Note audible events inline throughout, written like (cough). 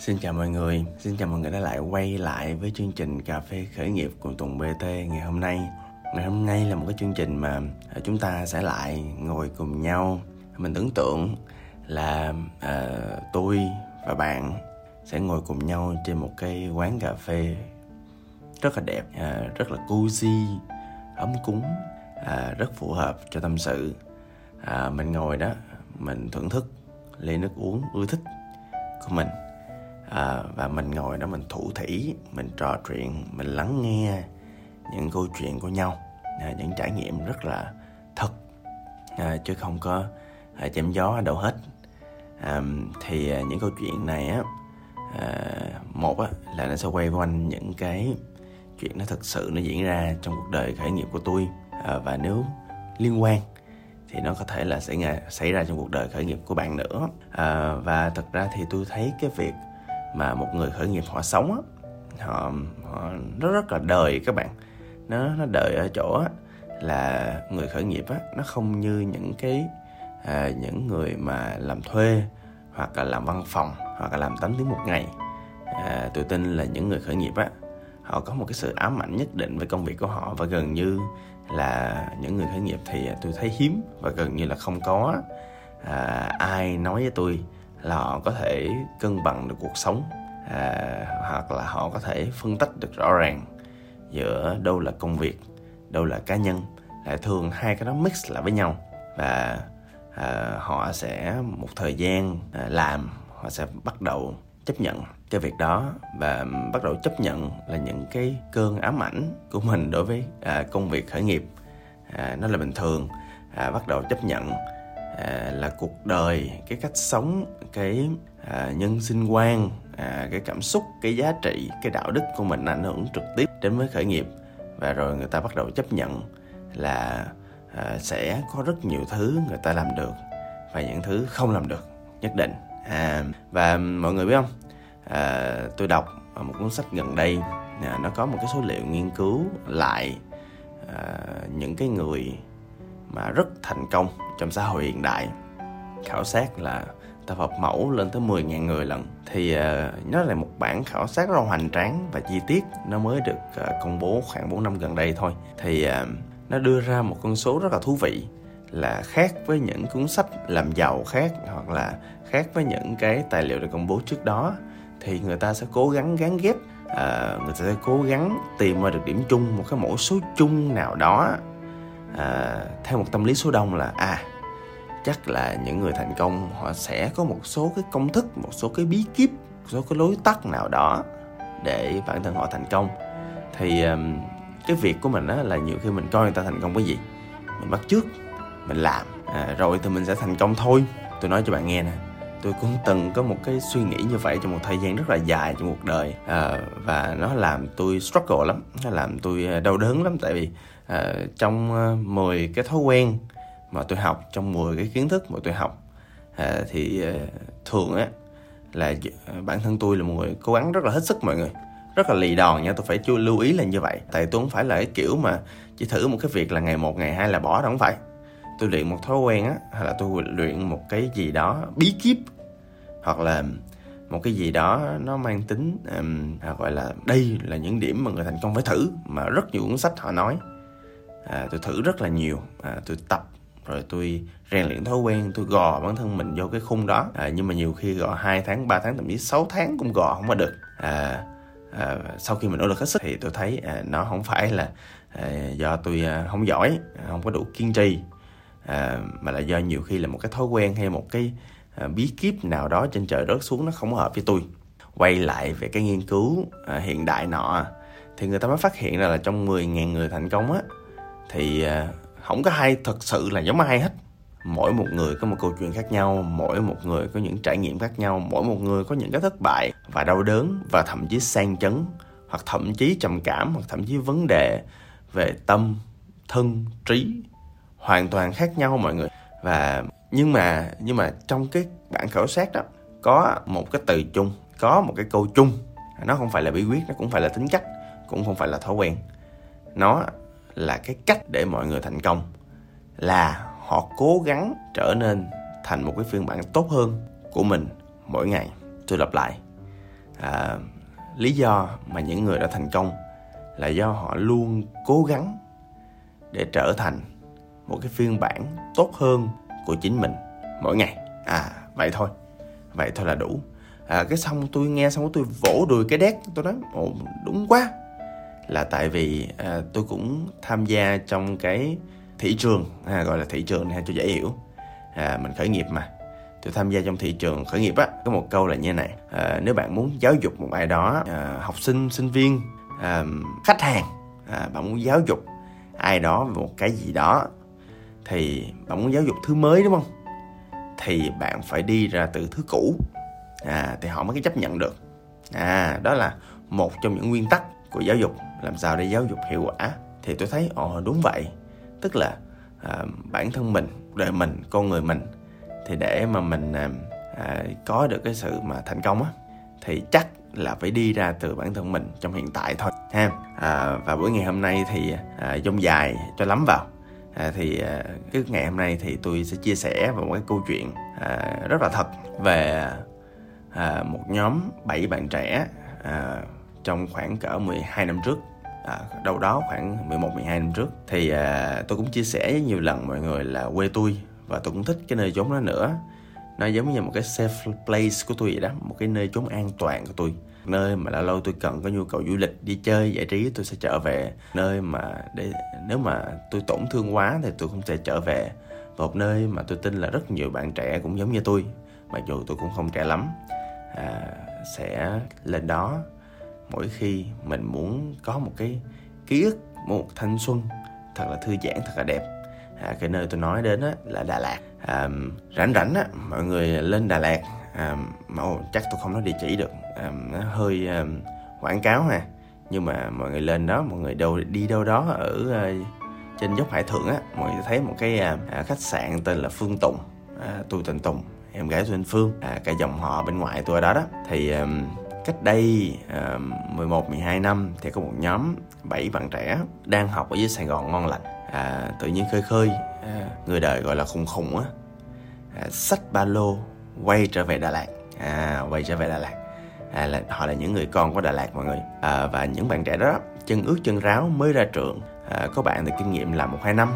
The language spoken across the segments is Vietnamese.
Xin chào mọi người, xin chào mọi người đã lại quay lại với chương trình Cà phê khởi nghiệp của Tùng BT ngày hôm nay. Ngày hôm nay là một cái chương trình mà à, chúng ta sẽ lại ngồi cùng nhau. Mình tưởng tượng là uh, tôi và bạn sẽ ngồi cùng nhau trên một cái quán cà phê rất là đẹp, uh, rất là cozy, ấm cúng, uh, rất phù hợp cho tâm sự. uh, mình ngồi đó, mình thưởng thức ly nước uống ưa thích của mình à, và mình ngồi đó mình thủ thỉ mình trò chuyện mình lắng nghe những câu chuyện của nhau. À, những trải nghiệm rất là thật. À, chứ không có à, chém gió ở đâu hết. À, thì à, những câu chuyện này á à, một á là nó sẽ quay quanh những cái chuyện nó thực sự nó diễn ra trong cuộc đời khởi nghiệp của tôi. À, và nếu liên quan thì nó có thể là sẽ xảy ra trong cuộc đời khởi nghiệp của bạn nữa. À, và thật ra thì tôi thấy cái việc mà một người khởi nghiệp họ sống á họ, họ nó rất là đời các bạn. Nó nó đời ở chỗ á, là người khởi nghiệp á nó không như những cái à, những người mà làm thuê hoặc là làm văn phòng hoặc là làm 8 tiếng một ngày. À, tôi tin là những người khởi nghiệp á họ có một cái sự ám ảnh nhất định với công việc của họ và gần như là những người khởi nghiệp thì à, tôi thấy hiếm và gần như là không có à, ai nói với tôi là họ có thể cân bằng được cuộc sống à, hoặc là họ có thể phân tách được rõ ràng giữa đâu là công việc đâu là cá nhân. Lại thường hai cái đó mix lại với nhau và à, họ sẽ một thời gian à, làm họ sẽ bắt đầu chấp nhận cái việc đó và bắt đầu chấp nhận là những cái cơn ám ảnh của mình đối với à, công việc khởi nghiệp. À, nó là bình thường à, bắt đầu chấp nhận à, là cuộc đời cái cách sống cái à, nhân sinh quan à, cái cảm xúc cái giá trị cái đạo đức của mình ảnh hưởng trực tiếp đến với khởi nghiệp. Và rồi người ta bắt đầu chấp nhận là à, sẽ có rất nhiều thứ người ta làm được và những thứ không làm được nhất định. À, và mọi người biết không? À, tôi đọc ở một cuốn sách gần đây à, nó có một cái số liệu nghiên cứu lại à, những cái người mà rất thành công trong xã hội hiện đại. Khảo sát là tập hợp mẫu lên tới 10.000 người lần. Thì uh, nó là một bản khảo sát rất là hoành tráng và chi tiết. Nó mới được uh, công bố khoảng 4 năm gần đây thôi. Thì uh, nó đưa ra một con số rất là thú vị là khác với những cuốn sách làm giàu khác hoặc là khác với những cái tài liệu được công bố trước đó thì người ta sẽ cố gắng gắn ghép uh, người ta sẽ cố gắng tìm ra được điểm chung một cái mẫu số chung nào đó à, theo một tâm lý số đông là à chắc là những người thành công họ sẽ có một số cái công thức một số cái bí kíp một số cái lối tắt nào đó để bản thân họ thành công. Thì cái việc của mình á là nhiều khi mình coi người ta thành công cái gì mình bắt trước mình làm à, rồi thì mình sẽ thành công thôi. Tôi nói cho bạn nghe nè tôi cũng từng có một cái suy nghĩ như vậy trong một thời gian rất là dài trong cuộc đời. À, và nó làm tôi struggle lắm nó làm tôi ờ, đau đớn lắm. Tại vì à, trong ờ, 10 cái thói quen mà tôi học trong 10 cái kiến thức mà tôi học à, thì à, thường á là bản thân tôi là một người cố gắng rất là hết sức mọi người rất là lì đòn nha tôi phải chú lưu ý là như vậy. Tại tôi không phải là cái kiểu mà chỉ thử một cái việc là ngày một ngày hai là bỏ đâu không phải. Tôi luyện một thói quen á hay là tôi luyện một cái gì đó bí kíp hoặc là một cái gì đó nó mang tính um, gọi là đây là những điểm mà người thành công phải thử mà rất nhiều cuốn sách họ nói à, tôi thử rất là nhiều. À, tôi tập rồi tôi rèn luyện thói quen tôi gò bản thân mình vô cái khung đó. À, nhưng mà nhiều khi gò 2 tháng 3 tháng thậm chí 6 tháng cũng gò không có được. À, à, sau khi mình nỗ lực hết sức thì tôi thấy à, nó không phải là à, do tôi à, không giỏi à, không có đủ kiên trì. À, mà là do nhiều khi là một cái thói quen hay một cái à, bí kíp nào đó trên trời rớt xuống nó không hợp với tôi. Quay lại về cái nghiên cứu à, hiện đại nọ thì người ta mới phát hiện ra là trong 10.000 người thành công á thì à, không có ai thật sự là giống ai hết. Mỗi một người có một câu chuyện khác nhau, mỗi một người có những trải nghiệm khác nhau, mỗi một người có những cái thất bại và đau đớn và thậm chí sang chấn, hoặc thậm chí trầm cảm, hoặc thậm chí vấn đề về tâm, thân, trí hoàn toàn khác nhau mọi người. Và nhưng mà nhưng mà trong cái bản khảo sát đó, có một cái từ chung, có một cái câu chung. Nó không phải là bí quyết, nó cũng phải là tính cách, cũng không phải là thói quen. Nó là cái cách để mọi người thành công là họ cố gắng trở nên thành một cái phiên bản tốt hơn của mình mỗi ngày. Tôi lặp lại à, lý do mà những người đã thành công là do họ luôn cố gắng để trở thành một cái phiên bản tốt hơn của chính mình mỗi ngày. À vậy thôi vậy thôi là đủ. À, cái xong tôi nghe xong tôi vỗ đùi cái đét tôi nói ồ đúng quá là tại vì à, tôi cũng tham gia trong cái thị trường à, gọi là thị trường này cho dễ hiểu. À, mình khởi nghiệp mà. Tôi tham gia trong thị trường khởi nghiệp á có một câu là như này à, nếu bạn muốn giáo dục một ai đó à, học sinh sinh viên à, khách hàng à, bạn muốn giáo dục ai đó về một cái gì đó thì bạn muốn giáo dục thứ mới đúng không? Thì bạn phải đi ra từ thứ cũ. À, thì họ mới chấp nhận được. À đó là một trong những nguyên tắc của giáo dục làm sao để giáo dục hiệu quả? Thì tôi thấy ồ đúng vậy. Tức là à, bản thân mình đời mình con người mình thì để mà mình à, à, có được cái sự mà thành công á thì chắc là phải đi ra từ bản thân mình trong hiện tại thôi ha. À, và buổi ngày hôm nay thì à, dông dài cho lắm vào. À, thì à, cái ngày hôm nay thì tôi sẽ chia sẻ về một cái câu chuyện à, rất là thật về à, một nhóm 7 bạn trẻ à, trong khoảng cỡ 12 năm trước à, đâu đó khoảng 11 12 năm trước. Thì à, tôi cũng chia sẻ nhiều lần mọi người là quê tôi và tôi cũng thích cái nơi chốn đó nữa. Nó giống như một cái safe place của tôi vậy đó một cái nơi chốn an toàn của tôi. Nơi mà lâu lâu tôi cần có nhu cầu du lịch đi chơi giải trí tôi sẽ trở về. Nơi mà để nếu mà tôi tổn thương quá thì tôi cũng sẽ trở về. Một nơi mà tôi tin là rất nhiều bạn trẻ cũng giống như tôi mặc dù tôi cũng không trẻ lắm à, sẽ lên đó mỗi khi mình muốn có một cái ký ức một thanh xuân thật là thư giãn thật là đẹp. À, cái nơi tôi nói đến á, là Đà Lạt. À, rảnh rảnh á mọi người lên Đà Lạt. À, mà chắc tôi không nói địa chỉ được. À, nó hơi à, quảng cáo ha. Nhưng mà mọi người lên đó mọi người đâu đi đâu đó ở à, trên dốc Hải Thượng á mọi người thấy một cái à, à, khách sạn tên là Phương Tùng. À, tôi tên Tùng em gái tôi tên Phương. À, cả dòng họ bên ngoài tôi ở đó đó. Thì à, cách đây uh, 11 12 năm thì có một nhóm 7 bạn trẻ đang học ở dưới Sài Gòn ngon lành. À, tự nhiên khơi khơi à, người đời gọi là khùng khùng á. À, sách ba lô quay trở về Đà Lạt. À, quay trở về Đà Lạt. À, là họ là những người con của Đà Lạt mọi người. À, và những bạn trẻ đó chân ướt chân ráo mới ra trường. À, có bạn thì kinh nghiệm làm một hai năm.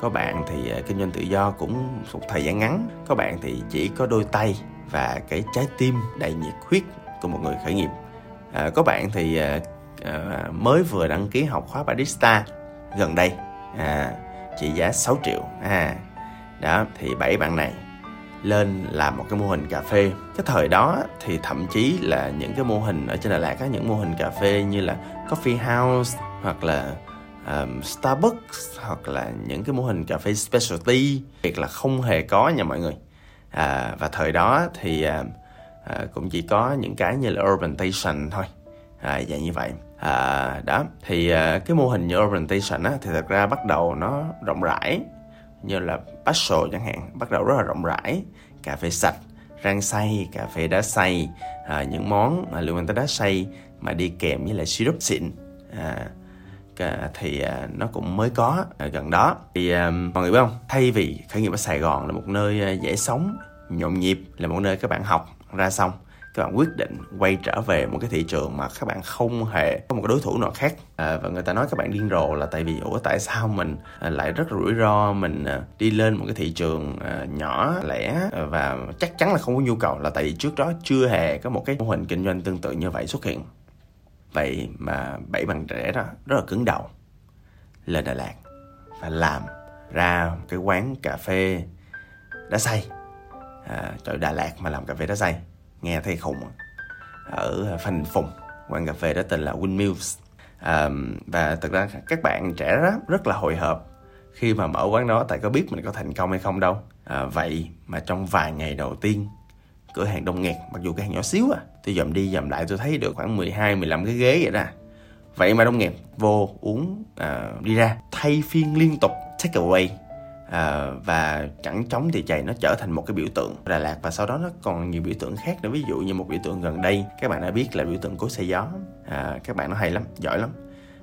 Có bạn thì à, kinh doanh tự do cũng một thời gian ngắn. Có bạn thì chỉ có đôi tay và cái trái tim đầy nhiệt huyết của một người khởi nghiệp. À, có bạn thì à, à, mới vừa đăng ký học khóa barista gần đây. À, trị giá 6 triệu. À, đó thì bảy bạn này lên làm một cái mô hình cà phê. Cái thời đó thì thậm chí là những cái mô hình ở trên Đà Lạt có những mô hình cà phê như là coffee house hoặc là um, Starbucks hoặc là những cái mô hình cà phê specialty. Việc là không hề có nha mọi người. À, và thời đó thì uh, à, cũng chỉ có những cái như là urbanization thôi. À, dạng như vậy. À, đó thì à, cái mô hình như urbanization á, thì thật ra bắt đầu nó rộng rãi như là Paso chẳng hạn bắt đầu rất là rộng rãi. Cà phê sạch rang xay cà phê đá xay à, những món à, liên quan tới đá xay mà đi kèm với lại syrup xịn. À, thì à, nó cũng mới có à, gần đó. Thì à, mọi người biết không? Thay vì khởi nghiệp ở Sài Gòn là một nơi à, dễ sống nhộn nhịp là một nơi các bạn học ra xong các bạn quyết định quay trở về một cái thị trường mà các bạn không hề có một cái đối thủ nào khác. À, và người ta nói các bạn điên rồ là tại vì ủa tại sao mình à, lại rất rủi ro mình à, đi lên một cái thị trường à, nhỏ lẻ? Và chắc chắn là không có nhu cầu là tại vì trước đó chưa hề có một cái mô hình kinh doanh tương tự như vậy xuất hiện. Vậy mà bảy bằng trẻ đó rất là cứng đầu lên Đà Lạt và làm ra cái quán cà phê đá xay à, trời Đà Lạt mà làm cà phê đá xay nghe thấy khùng. Ở Phành Phùng quán cà phê đó tên là Windmills à, và thực ra các bạn trẻ rất, rất là hồi hộp. Khi mà mở quán đó tại có biết mình có thành công hay không đâu. À, vậy mà trong vài ngày đầu tiên cửa hàng đông nghẹt mặc dù cái hàng nhỏ xíu à tôi dòm đi dòm lại tôi thấy được khoảng 12 15 cái ghế vậy đó. Vậy mà đông nghẹt vô uống à, đi ra thay phiên liên tục take away à, và chẳng chống thì chày nó trở thành một cái biểu tượng Đà Lạt và sau đó nó còn nhiều biểu tượng khác nữa. Ví dụ như một biểu tượng gần đây các bạn đã biết là biểu tượng cối xe gió. À, các bạn nó hay lắm giỏi lắm.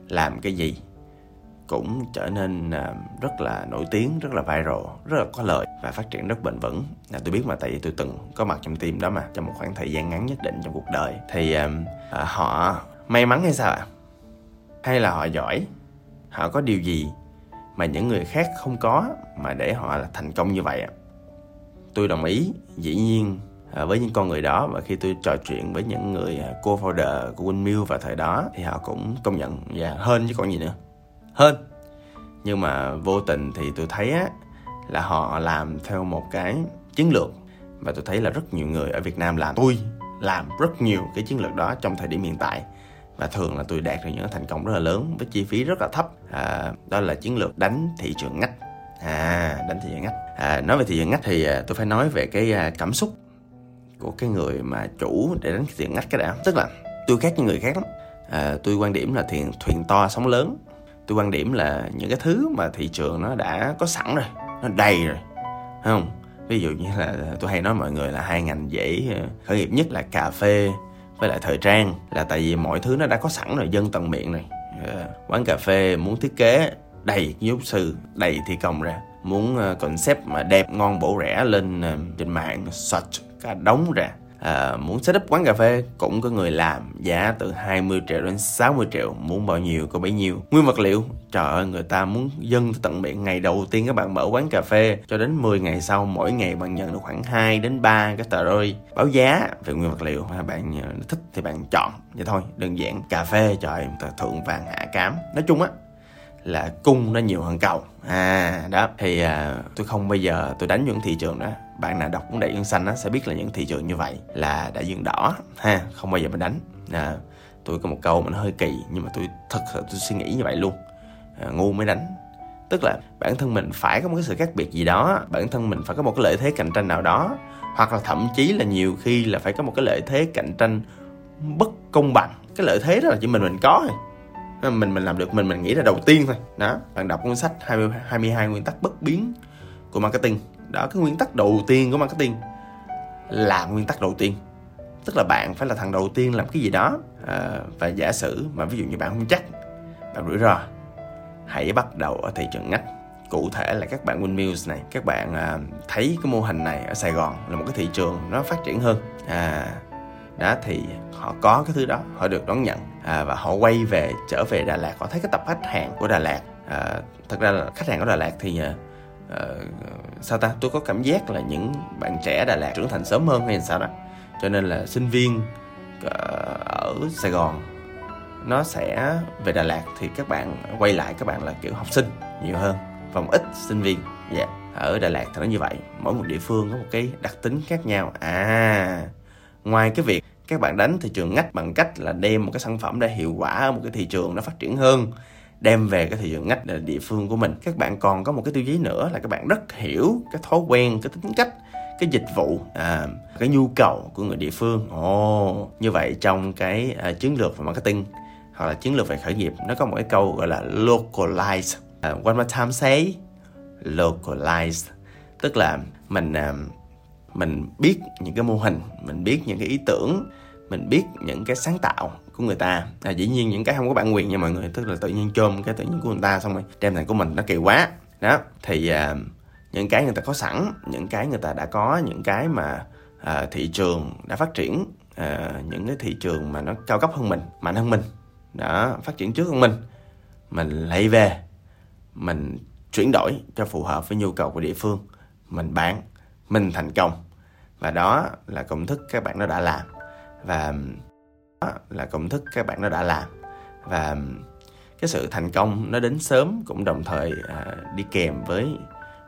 Làm cái gì cũng trở nên à, rất là nổi tiếng rất là viral rất là có lợi và phát triển rất bền vững. Là tôi biết mà tại vì tôi từng có mặt trong team đó mà trong một khoảng thời gian ngắn nhất định trong cuộc đời. Thì à, họ may mắn hay sao ạ? Hay là họ giỏi? Họ có điều gì mà những người khác không có mà để họ là thành công như vậy tôi đồng ý dĩ nhiên à, với những con người đó và khi tôi trò chuyện với những người à, co-founder của Winmill vào thời đó thì họ cũng công nhận dạ, và yeah, hơn chứ còn gì nữa. Hơn nhưng mà vô tình thì tôi thấy á, là họ làm theo một cái chiến lược và tôi thấy là rất nhiều người ở Việt Nam làm. Tôi làm rất nhiều cái chiến lược đó trong thời điểm hiện tại và thường là tôi đạt được những thành công rất là lớn với chi phí rất là thấp. À, đó là chiến lược đánh thị trường ngách. À đánh thị trường ngách. À, nói về thị trường ngách thì à, tôi phải nói về cái à, cảm xúc của cái người mà chủ để đánh thị trường ngách cái đã. Tức là tôi khác những người khác lắm. À, tôi quan điểm là thuyền thuyền to sóng lớn. Tôi quan điểm là những cái thứ mà thị trường nó đã có sẵn rồi nó đầy rồi không? Ví dụ như là à, tôi hay nói mọi người là hai ngành dễ à, khởi nghiệp nhất là cà phê với lại thời trang, là tại vì mọi thứ nó đã có sẵn rồi, dân tận miệng này ờ, quán cà phê muốn thiết kế đầy giáo sư, đầy thi công ra. Muốn ờ, concept mà đẹp, ngon, bổ rẻ lên ờ, trên mạng, search cả đống ra à, muốn setup quán cà phê cũng có người làm giá từ 20 triệu đến 60 triệu. Muốn bao nhiêu có bấy nhiêu. Nguyên vật liệu trời ơi người ta muốn dân tận miệng. Ngày đầu tiên các bạn mở quán cà phê cho đến 10 ngày sau mỗi ngày bạn nhận được khoảng 2 đến 3 cái tờ rơi. Báo giá về nguyên vật liệu mà bạn à, thích thì bạn chọn. Vậy thôi đơn giản cà phê trời thượng vàng hạ cám. Nói chung á là cung nó nhiều hơn cầu. À đó. Thì à, tôi không bao giờ tôi đánh những thị trường đó. Bạn nào đọc cuốn đại dương xanh á sẽ biết là những thị trường như vậy là đại dương đỏ ha không bao giờ mình đánh. À, tôi có một câu mà nó hơi kỳ nhưng mà tôi thật sự tôi suy nghĩ như vậy luôn. À, ngu mới đánh. Tức là bản thân mình phải có một cái sự khác biệt gì đó bản thân mình phải có một cái lợi thế cạnh tranh nào đó hoặc là thậm chí là nhiều khi là phải có một cái lợi thế cạnh tranh bất công bằng. Cái lợi thế đó là chỉ mình mình có thôi mình mình làm được mình mình nghĩ là đầu tiên thôi. Đó bạn đọc cuốn sách 20, 22 nguyên tắc bất biến của marketing. Đó cái nguyên tắc đầu tiên của marketing là nguyên tắc đầu tiên. Tức là bạn phải là thằng đầu tiên làm cái gì đó. À, và giả sử mà ví dụ như bạn không chắc bạn rủi ro hãy bắt đầu ở thị trường ngách. Cụ thể là các bạn Windmills này các bạn à, thấy cái mô hình này ở Sài Gòn là một cái thị trường nó phát triển hơn. À đó thì họ có cái thứ đó họ được đón nhận à, và họ quay về trở về Đà Lạt. Họ thấy cái tập khách hàng của Đà Lạt à, thật ra là khách hàng của Đà Lạt thì à, ờ, sao ta? Tôi có cảm giác là những bạn trẻ Đà Lạt trưởng thành sớm hơn hay sao đó. Cho nên là sinh viên à, ở Sài Gòn nó sẽ về Đà Lạt thì các bạn quay lại các bạn là kiểu học sinh nhiều hơn và một ít sinh viên. Dạ yeah. ở Đà Lạt thì nó như vậy. Mỗi một địa phương có một cái đặc tính khác nhau. À ngoài cái việc các bạn đánh thị trường ngách bằng cách là đem một cái sản phẩm đã hiệu quả ở một cái thị trường nó phát triển hơn đem về cái thị trường ngách là địa phương của mình. Các bạn còn có một cái tiêu chí nữa là các bạn rất hiểu cái thói quen cái tính cách cái dịch vụ à, cái nhu cầu của người địa phương. Ồ oh, như vậy trong cái à, chiến lược về marketing hoặc là chiến lược về khởi nghiệp nó có một cái câu gọi là localize. À, one more time say localize. Tức là mình à, mình biết những cái mô hình mình biết những cái ý tưởng mình biết những cái sáng tạo của người ta. À, dĩ nhiên những cái không có bản quyền nha mọi người tức là tự nhiên chôm cái tự nhiên của người ta xong rồi đem thành của mình nó kỳ quá. Đó thì à, những cái người ta có sẵn những cái người ta đã có những cái mà à, thị trường đã phát triển à, những cái thị trường mà nó cao cấp hơn mình mạnh hơn mình đó phát triển trước hơn mình mình lấy về mình chuyển đổi cho phù hợp với nhu cầu của địa phương mình bán mình thành công. Và đó là công thức các bạn nó đã làm. Và đó là công thức các bạn nó đã làm. Và cái sự thành công nó đến sớm cũng đồng thời à, đi kèm với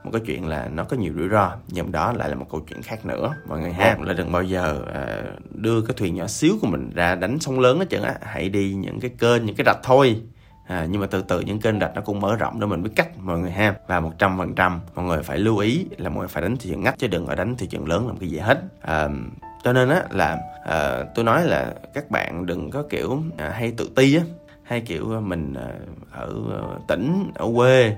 một cái chuyện là nó có nhiều rủi ro. Nhưng đó lại là một câu chuyện khác nữa. Mọi người ha là đừng bao giờ à, đưa cái thuyền nhỏ xíu của mình ra đánh sóng lớn hết trơn á. Hãy đi những cái kênh những cái rạch thôi à, nhưng mà từ từ những kênh rạch nó cũng mở rộng để mình biết cách mọi người ha. Và một trăm phần trăm mọi người phải lưu ý là mọi người phải đánh thị trường ngách chứ đừng ở đánh thị trường lớn làm cái gì hết. À, cho nên á là à, tôi nói là các bạn đừng có kiểu à, hay tự ti á hay kiểu à, mình à, ở à, tỉnh ở quê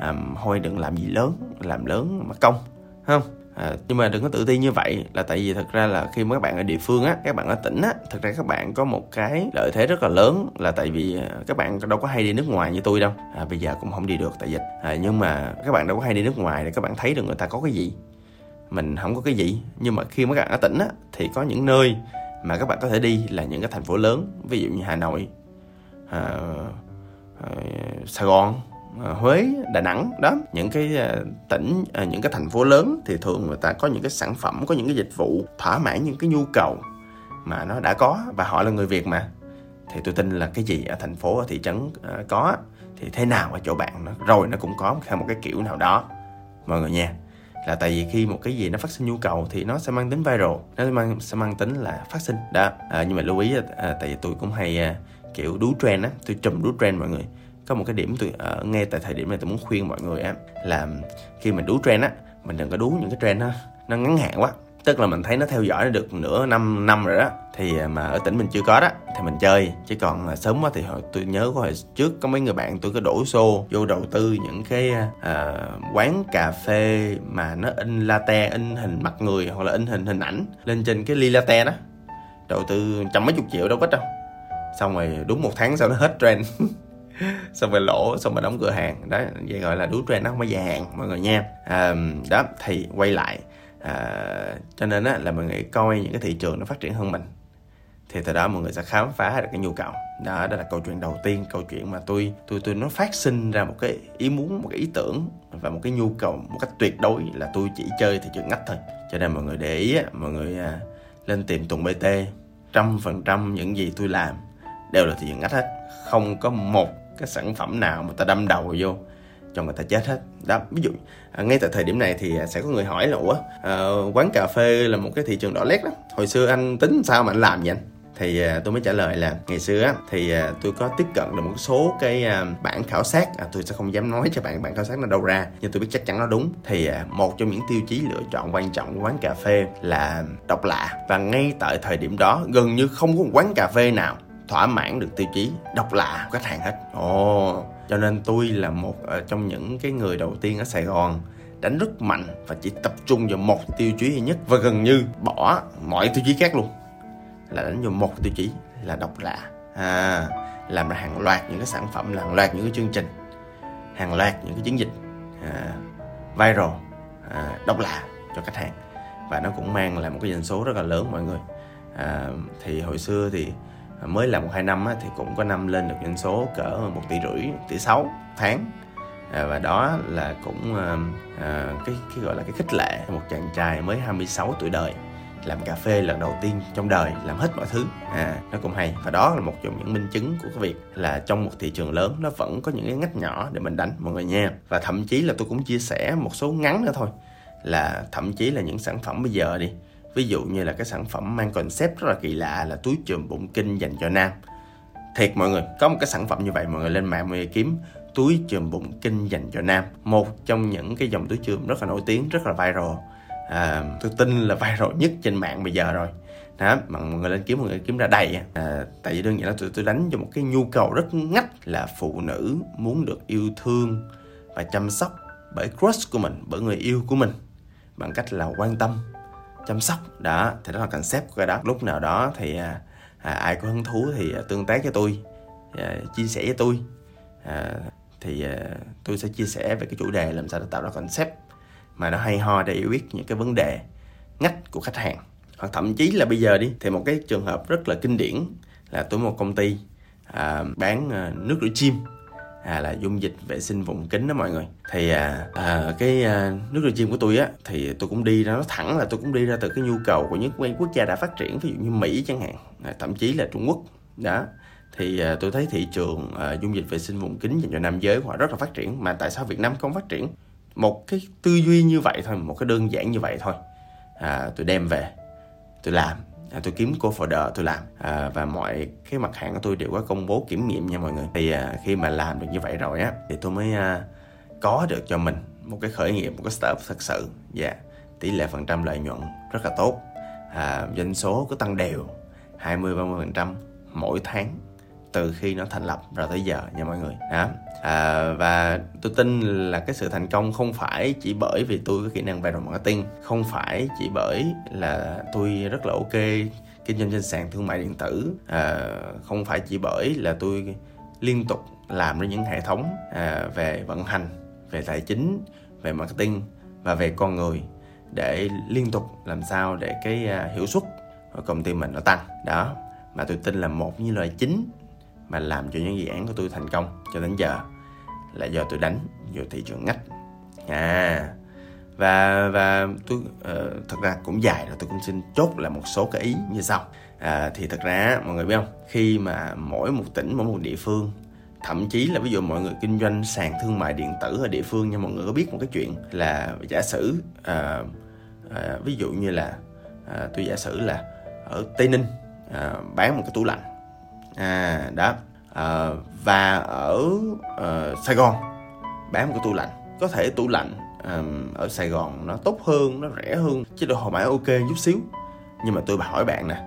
à, thôi đừng làm gì lớn làm lớn mà công không? À, nhưng mà đừng có tự ti như vậy là tại vì thật ra là khi mà các bạn ở địa phương á các bạn ở tỉnh á thật ra các bạn có một cái lợi thế rất là lớn là tại vì à, các bạn đâu có hay đi nước ngoài như tôi đâu. À, bây giờ cũng không đi được tại dịch. À, nhưng mà các bạn đâu có hay đi nước ngoài để các bạn thấy được người ta có cái gì. Mình không có cái gì nhưng mà khi mà các bạn ở tỉnh á thì có những nơi mà các bạn có thể đi là những cái thành phố lớn ví dụ như hà nội à, à, sài gòn. Ờ, Huế, Đà Nẵng đó. Những cái ờ, tỉnh ờ, những cái thành phố lớn thì thường người ta có những cái sản phẩm có những cái dịch vụ thỏa mãn những cái nhu cầu mà nó đã có và họ là người Việt mà. Thì tôi tin là cái gì ở thành phố ở thị trấn có thì thế nào ở chỗ bạn nó rồi nó cũng có theo một cái kiểu nào đó. Mọi người nha là tại vì khi một cái gì nó phát sinh nhu cầu thì nó sẽ mang tính viral nó sẽ mang sẽ mang tính là phát sinh đó. À, nhưng mà lưu ý à, tại vì tôi cũng hay à, kiểu đú trend á tôi trùm đú trend mọi người có một cái điểm tôi uh, ờ, nghe tại thời điểm này tôi muốn khuyên mọi người á là khi mình đú trend á mình đừng có đú những cái trend nó nó ngắn hạn quá. Tức là mình thấy nó theo dõi được nửa năm năm rồi đó thì ờ, mà ở tỉnh mình chưa có đó thì mình chơi. Chứ còn là sớm quá thì hồi tôi nhớ có hồi trước có mấy người bạn tôi có đổ xô vô đầu tư những cái uh, quán cà phê mà nó in latte in hình mặt người hoặc là in hình hình ảnh lên trên cái ly latte đó. Đầu tư trăm mấy chục triệu đâu có đâu. Xong rồi đúng một tháng sau nó hết trend. (laughs) (laughs) xong rồi lỗ xong rồi đóng cửa hàng. Đó vậy gọi là đú trend nó không có dài hạn mọi người nha. À, đó thì quay lại. À, cho nên á, là mọi người coi những cái thị trường nó phát triển hơn mình. Thì từ đó mọi người sẽ khám phá được cái nhu cầu. Đó đó là câu chuyện đầu tiên câu chuyện mà tôi tôi tôi nó phát sinh ra một cái ý muốn một cái ý tưởng và một cái nhu cầu một cách tuyệt đối là tôi chỉ chơi thị trường ngách thôi. Cho nên mọi người để ý mọi người à, lên tìm tùng bt trăm phần trăm những gì tôi làm đều là thị trường ngách hết. Không có một cái sản phẩm nào mà ta đâm đầu vô cho người ta chết hết. Đó ví dụ à, ngay tại thời điểm này thì à, sẽ có người hỏi là ủa à, quán cà phê là một cái thị trường đỏ lét đó hồi xưa anh tính sao mà anh làm vậy? Anh thì à, tôi mới trả lời là ngày xưa á, thì à, tôi có tiếp cận được một số cái à, bản khảo sát. À, tôi sẽ không dám nói cho bạn bản khảo sát nó đâu ra nhưng tôi biết chắc chắn nó đúng. Thì à, một trong những tiêu chí lựa chọn quan trọng của quán cà phê là độc lạ. Và ngay tại thời điểm đó gần như không có một quán cà phê nào thỏa mãn được tiêu chí độc lạ của khách hàng hết. Ồ oh, cho nên tôi là một ờ, trong những cái người đầu tiên ở sài gòn đánh rất mạnh và chỉ tập trung vào một tiêu chí duy nhất và gần như bỏ mọi tiêu chí khác luôn. Là đánh vào một tiêu chí là độc lạ. À, làm ra hàng loạt những cái sản phẩm hàng loạt những cái chương trình hàng loạt những cái chiến dịch à, viral à, độc lạ cho khách hàng. Và nó cũng mang lại một cái doanh số rất là lớn mọi người. À, thì hồi xưa thì mới làm một hai năm á, thì cũng có năm lên được doanh số cỡ một tỷ rưỡi tỷ sáu tháng. À, và đó là cũng à, cái cái gọi là cái khích lệ một chàng trai mới 26 tuổi đời. Làm cà phê lần đầu tiên trong đời làm hết mọi thứ. À nó cũng hay. Và đó là một trong những minh chứng của cái việc là trong một thị trường lớn nó vẫn có những cái ngách nhỏ để mình đánh mọi người nha. Và thậm chí là tôi cũng chia sẻ một số ngắn nữa thôi. Là thậm chí là những sản phẩm bây giờ đi ví dụ như là cái sản phẩm mang concept rất là kỳ lạ là túi chùm bụng kinh dành cho nam. Thiệt mọi người có một cái sản phẩm như vậy mọi người lên mạng mọi người kiếm túi chùm bụng kinh dành cho nam. Một trong những cái dòng túi chùm rất là nổi tiếng rất là viral. À, tôi tin là viral nhất trên mạng bây giờ rồi. Đó mà mọi người lên kiếm mọi người kiếm ra đầy à, tại vì đơn giản là tôi, tôi đánh cho một cái nhu cầu rất ngách là phụ nữ muốn được yêu thương và chăm sóc bởi crush của mình bởi người yêu của mình bằng cách là quan tâm chăm sóc. Đó thì đó là concept của cái đó. Lúc nào đó thì à, à ai có hứng thú thì à, tương tác với tôi à, chia sẻ với tôi. À, thì à, tôi sẽ chia sẻ về cái chủ đề làm sao để tạo ra concept mà nó hay ho để giải quyết những cái vấn đề ngách của khách hàng. Hoặc thậm chí là bây giờ đi thì một cái trường hợp rất là kinh điển là tôi một công ty à, bán à, nước rửa chim à, là dung dịch vệ sinh vùng kính đó mọi người. Thì à, à, cái à, nước rửa chim của tôi á thì tôi cũng đi ra nó thẳng là tôi cũng đi ra từ cái nhu cầu của những quốc gia đã phát triển ví dụ như mỹ chẳng hạn à, thậm chí là trung quốc. Đó. Thì à, tôi thấy thị trường à, dung dịch vệ sinh vùng kính dành cho nam giới họ rất là phát triển mà tại sao việt nam không phát triển? Một cái tư duy như vậy thôi một cái đơn giản như vậy thôi. À, tôi đem về tôi làm à, tôi kiếm cô folder tôi làm. À, và mọi cái mặt hàng của tôi đều có công bố kiểm nghiệm nha mọi người. Thì à, khi mà làm được như vậy rồi á thì tôi mới à, có được cho mình một cái khởi nghiệp một cái startup thật sự. Và yeah. tỷ lệ phần trăm lợi nhuận rất là tốt. À, doanh số cứ tăng đều 20 30 phần trăm mỗi tháng từ khi nó thành lập rồi tới giờ nha mọi người. Đó. À, và tôi tin là cái sự thành công không phải chỉ bởi vì tôi có kỹ năng về marketing không phải chỉ bởi là tôi rất là ok kinh doanh trên sàn thương mại điện tử à, không phải chỉ bởi là tôi liên tục làm ra những hệ thống à, về vận hành về tài chính về marketing và về con người để liên tục làm sao để cái à, hiệu suất của công ty mình nó tăng. Đó. Mà tôi tin là một như loại chính mà làm cho những dự án của tôi thành công cho đến giờ là do tôi đánh vô thị trường ngách. À và và tôi uh, thật ra cũng dài rồi tôi cũng xin chốt là một số cái ý như sau. À, thì thật ra mọi người biết không? Khi mà mỗi một tỉnh mỗi một địa phương thậm chí là ví dụ mọi người kinh doanh sàn thương mại điện tử ở địa phương nha mọi người có biết một cái chuyện là giả sử à, à, ví dụ như là à, tôi giả sử là ở tây ninh à, bán một cái tủ lạnh à đó. À, và ở uh, sài gòn bán một cái tủ lạnh. Có thể tủ lạnh um, ở Sài Gòn nó tốt hơn nó rẻ hơn chứ đồ hồi mãi ok chút xíu. Nhưng mà tôi hỏi bạn nè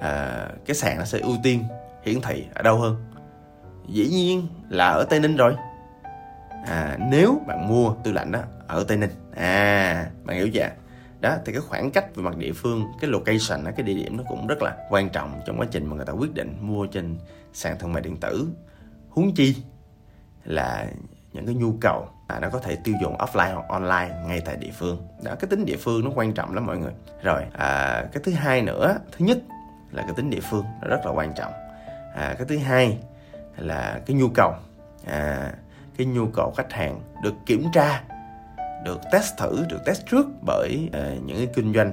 à, cái sàn nó sẽ ưu tiên hiển thị ở đâu hơn? Dĩ nhiên là ở Tây Ninh rồi. À, nếu bạn mua tủ lạnh đó ở Tây Ninh. À bạn hiểu chưa? Đó thì cái khoảng cách về mặt địa phương cái location cái địa điểm nó cũng rất là quan trọng trong quá trình mà người ta quyết định mua trên sàn thương mại điện tử. Huống chi là những cái nhu cầu mà nó có thể tiêu dùng offline hoặc online ngay tại địa phương. Đó cái tính địa phương nó quan trọng lắm mọi người. Rồi à, cái thứ hai nữa thứ nhất là cái tính địa phương nó rất là quan trọng. À, cái thứ hai là cái nhu cầu. À, cái nhu cầu khách hàng được kiểm tra được test thử được test trước bởi uh, những cái kinh doanh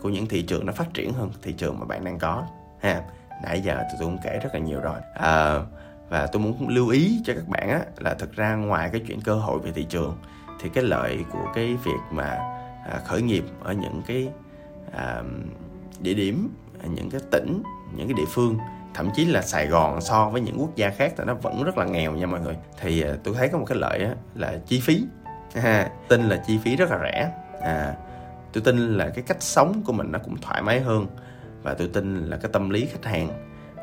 của những thị trường nó phát triển hơn thị trường mà bạn đang có ha. Nãy giờ tôi cũng kể rất là nhiều rồi. À, và tôi muốn lưu ý cho các bạn á, là thực ra ngoài cái chuyện cơ hội về thị trường thì cái lợi của cái việc mà à, khởi nghiệp ở những cái à, địa điểm những cái tỉnh những cái địa phương thậm chí là Sài Gòn so với những quốc gia khác thì nó vẫn rất là nghèo nha mọi người. Thì à, tôi thấy có một cái lợi á, là chi phí ha, tin là chi phí rất là rẻ. À, tôi tin là cái cách sống của mình nó cũng thoải mái hơn và tôi tin là cái tâm lý khách hàng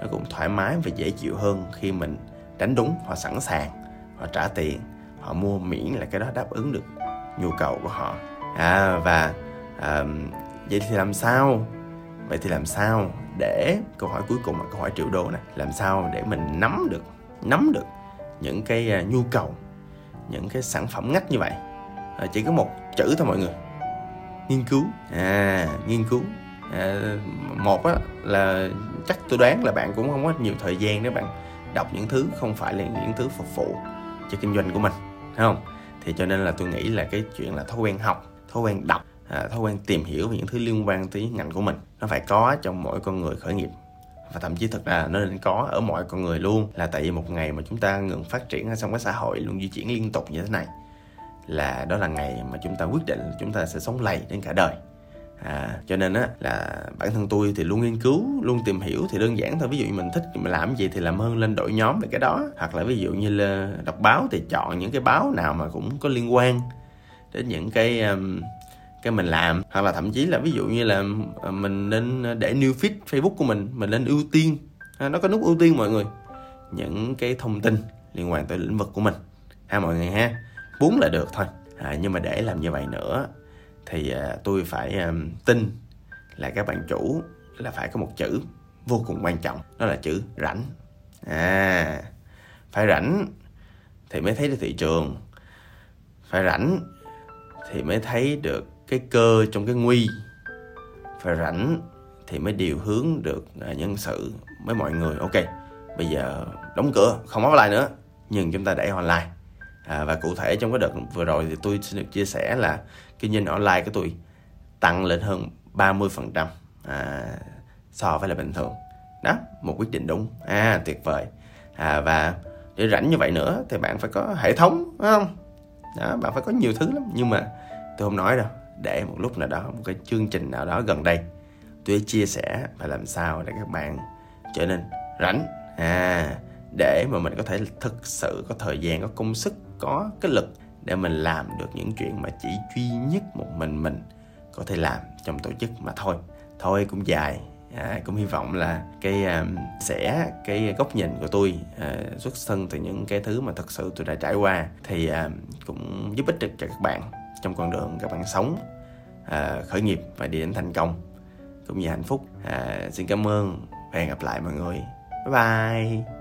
nó cũng thoải mái và dễ chịu hơn khi mình đánh đúng họ sẵn sàng họ trả tiền họ mua miễn là cái đó đáp ứng được nhu cầu của họ. À, và à, vậy thì làm sao? Vậy thì làm sao để câu hỏi cuối cùng là câu hỏi triệu đô này làm sao để mình nắm được nắm được những cái à, nhu cầu những cái sản phẩm ngách như vậy. À, chỉ có một chữ thôi mọi người. Nghiên cứu. À nghiên cứu. À, một á, là chắc tôi đoán là bạn cũng không có nhiều thời gian để bạn đọc những thứ không phải là những thứ phục vụ cho kinh doanh của mình thấy không? Thì cho nên là tôi nghĩ là cái chuyện là thói quen học thói quen đọc à, thói quen tìm hiểu về những thứ liên quan tới ngành của mình nó phải có trong mỗi con người khởi nghiệp và thậm chí thực ra nó nên có ở mọi con người luôn là tại vì một ngày mà chúng ta ngừng phát triển ở trong cái xã hội luôn di chuyển liên tục như thế này là đó là ngày mà chúng ta quyết định chúng ta sẽ sống lầy đến cả đời. À, cho nên á là bản thân tôi thì luôn nghiên cứu luôn tìm hiểu thì đơn giản thôi. Ví dụ như mình thích mình làm gì thì làm hơn lên đội nhóm về cái đó. Hoặc là ví dụ như là đọc báo thì chọn những cái báo nào mà cũng có liên quan đến những cái um, cái mình làm. Hoặc là thậm chí là ví dụ như là ờ, mình nên để new feed facebook của mình mình nên ưu tiên. À, nó có nút ưu tiên mọi người. Những cái thông tin liên quan tới lĩnh vực của mình. Ha mọi người ha. Muốn là được thôi. À, nhưng mà để làm như vậy nữa thì à, tôi phải à, tin là các bạn chủ là phải có một chữ vô cùng quan trọng. Đó là chữ rảnh. À phải rảnh thì mới thấy được thị trường. Phải rảnh thì mới thấy được cái cơ trong cái nguy phải rảnh thì mới điều hướng được à, nhân sự với mọi người. Ok bây giờ đóng cửa không offline nữa nhưng chúng ta đẩy online. À, và cụ thể trong cái đợt vừa rồi thì tôi xin được chia sẻ là kinh doanh online của tôi tăng lên hơn 30% à, so với là bình thường. Đó một quyết định đúng. À tuyệt vời. À, và để rảnh như vậy nữa thì bạn phải có hệ thống phải không? Đó bạn phải có nhiều thứ lắm. Nhưng mà tôi không nói đâu để một lúc nào đó một cái chương trình nào đó gần đây tôi chia sẻ và làm sao để các bạn trở nên rảnh. À để mà mình có thể thực sự có thời gian có công sức có cái lực để mình làm được những chuyện mà chỉ duy nhất một mình mình có thể làm trong tổ chức mà thôi. Thôi cũng dài. À, cũng hy vọng là cái um, sẽ cái góc nhìn của tôi uh, xuất thân từ những cái thứ mà thật sự tôi đã trải qua thì uh, cũng giúp ích được cho các bạn trong con đường các bạn sống à, khởi nghiệp và đi đến thành công. Cũng như hạnh phúc. À, xin cảm ơn và hẹn gặp lại mọi người. Bye bye.